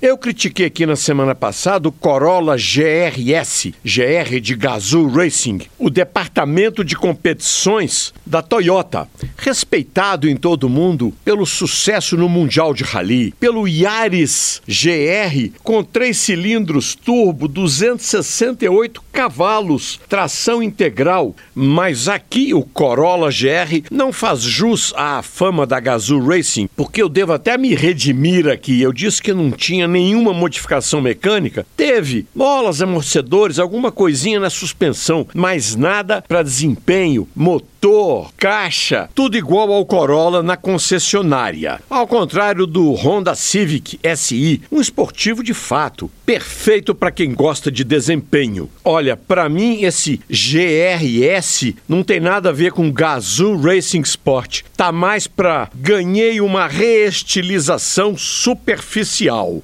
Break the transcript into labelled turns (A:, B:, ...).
A: Eu critiquei aqui na semana passada o Corolla GRS, GR de Gazoo Racing, o departamento de competições da Toyota, respeitado em todo o mundo pelo sucesso no Mundial de Rally, pelo Yaris GR com três cilindros turbo, 268 cavalos, tração integral, mas aqui o Corolla GR não faz jus à fama da Gazoo Racing, porque eu devo até me redimir aqui. Eu disse que não tinha nenhuma modificação mecânica. Teve molas, amortecedores, alguma coisinha na suspensão, mas nada para desempenho, motor, caixa, tudo igual ao Corolla na concessionária. Ao contrário do Honda Civic SI, um esportivo de fato, perfeito para quem gosta de desempenho. Olha, para mim esse GRS não tem nada a ver com Gazoo Racing Sport. Tá mais para ganhei uma reestilização superficial.